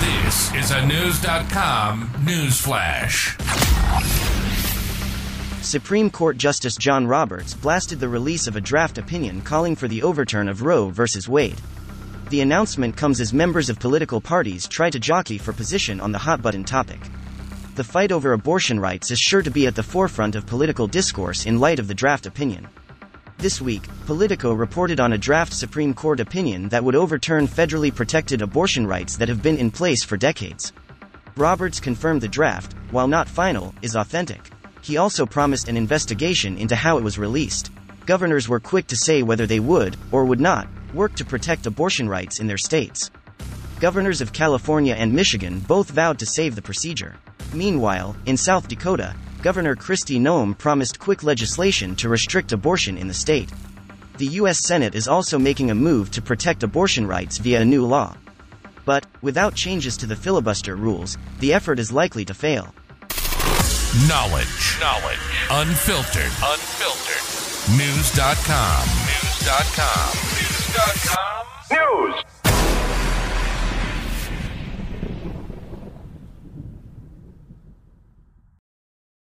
This is a Knewz.com news flash. Supreme Court Justice John Roberts blasted the release of a draft opinion calling for the overturn of Roe v. Wade. The announcement comes as members of political parties try to jockey for position on the hot button topic. The fight over abortion rights is sure to be at the forefront of political discourse in light of the draft opinion. This week, Politico reported on a draft Supreme Court opinion that would overturn federally protected abortion rights that have been in place for decades. Roberts confirmed the draft, while not final, is authentic. He also promised an investigation into how it was released. Governors were quick to say whether they would, or would not, work to protect abortion rights in their states. Governors of California and Michigan both vowed to save the procedure. Meanwhile, in South Dakota, Governor Kristi Noem promised quick legislation to restrict abortion in the state. The U.S. Senate is also making a move to protect abortion rights via a new law. But, without changes to the filibuster rules, the effort is likely to fail. Knowledge. Knowledge. Unfiltered. Unfiltered. Knewz.com. Knewz.com. Knewz.com. News.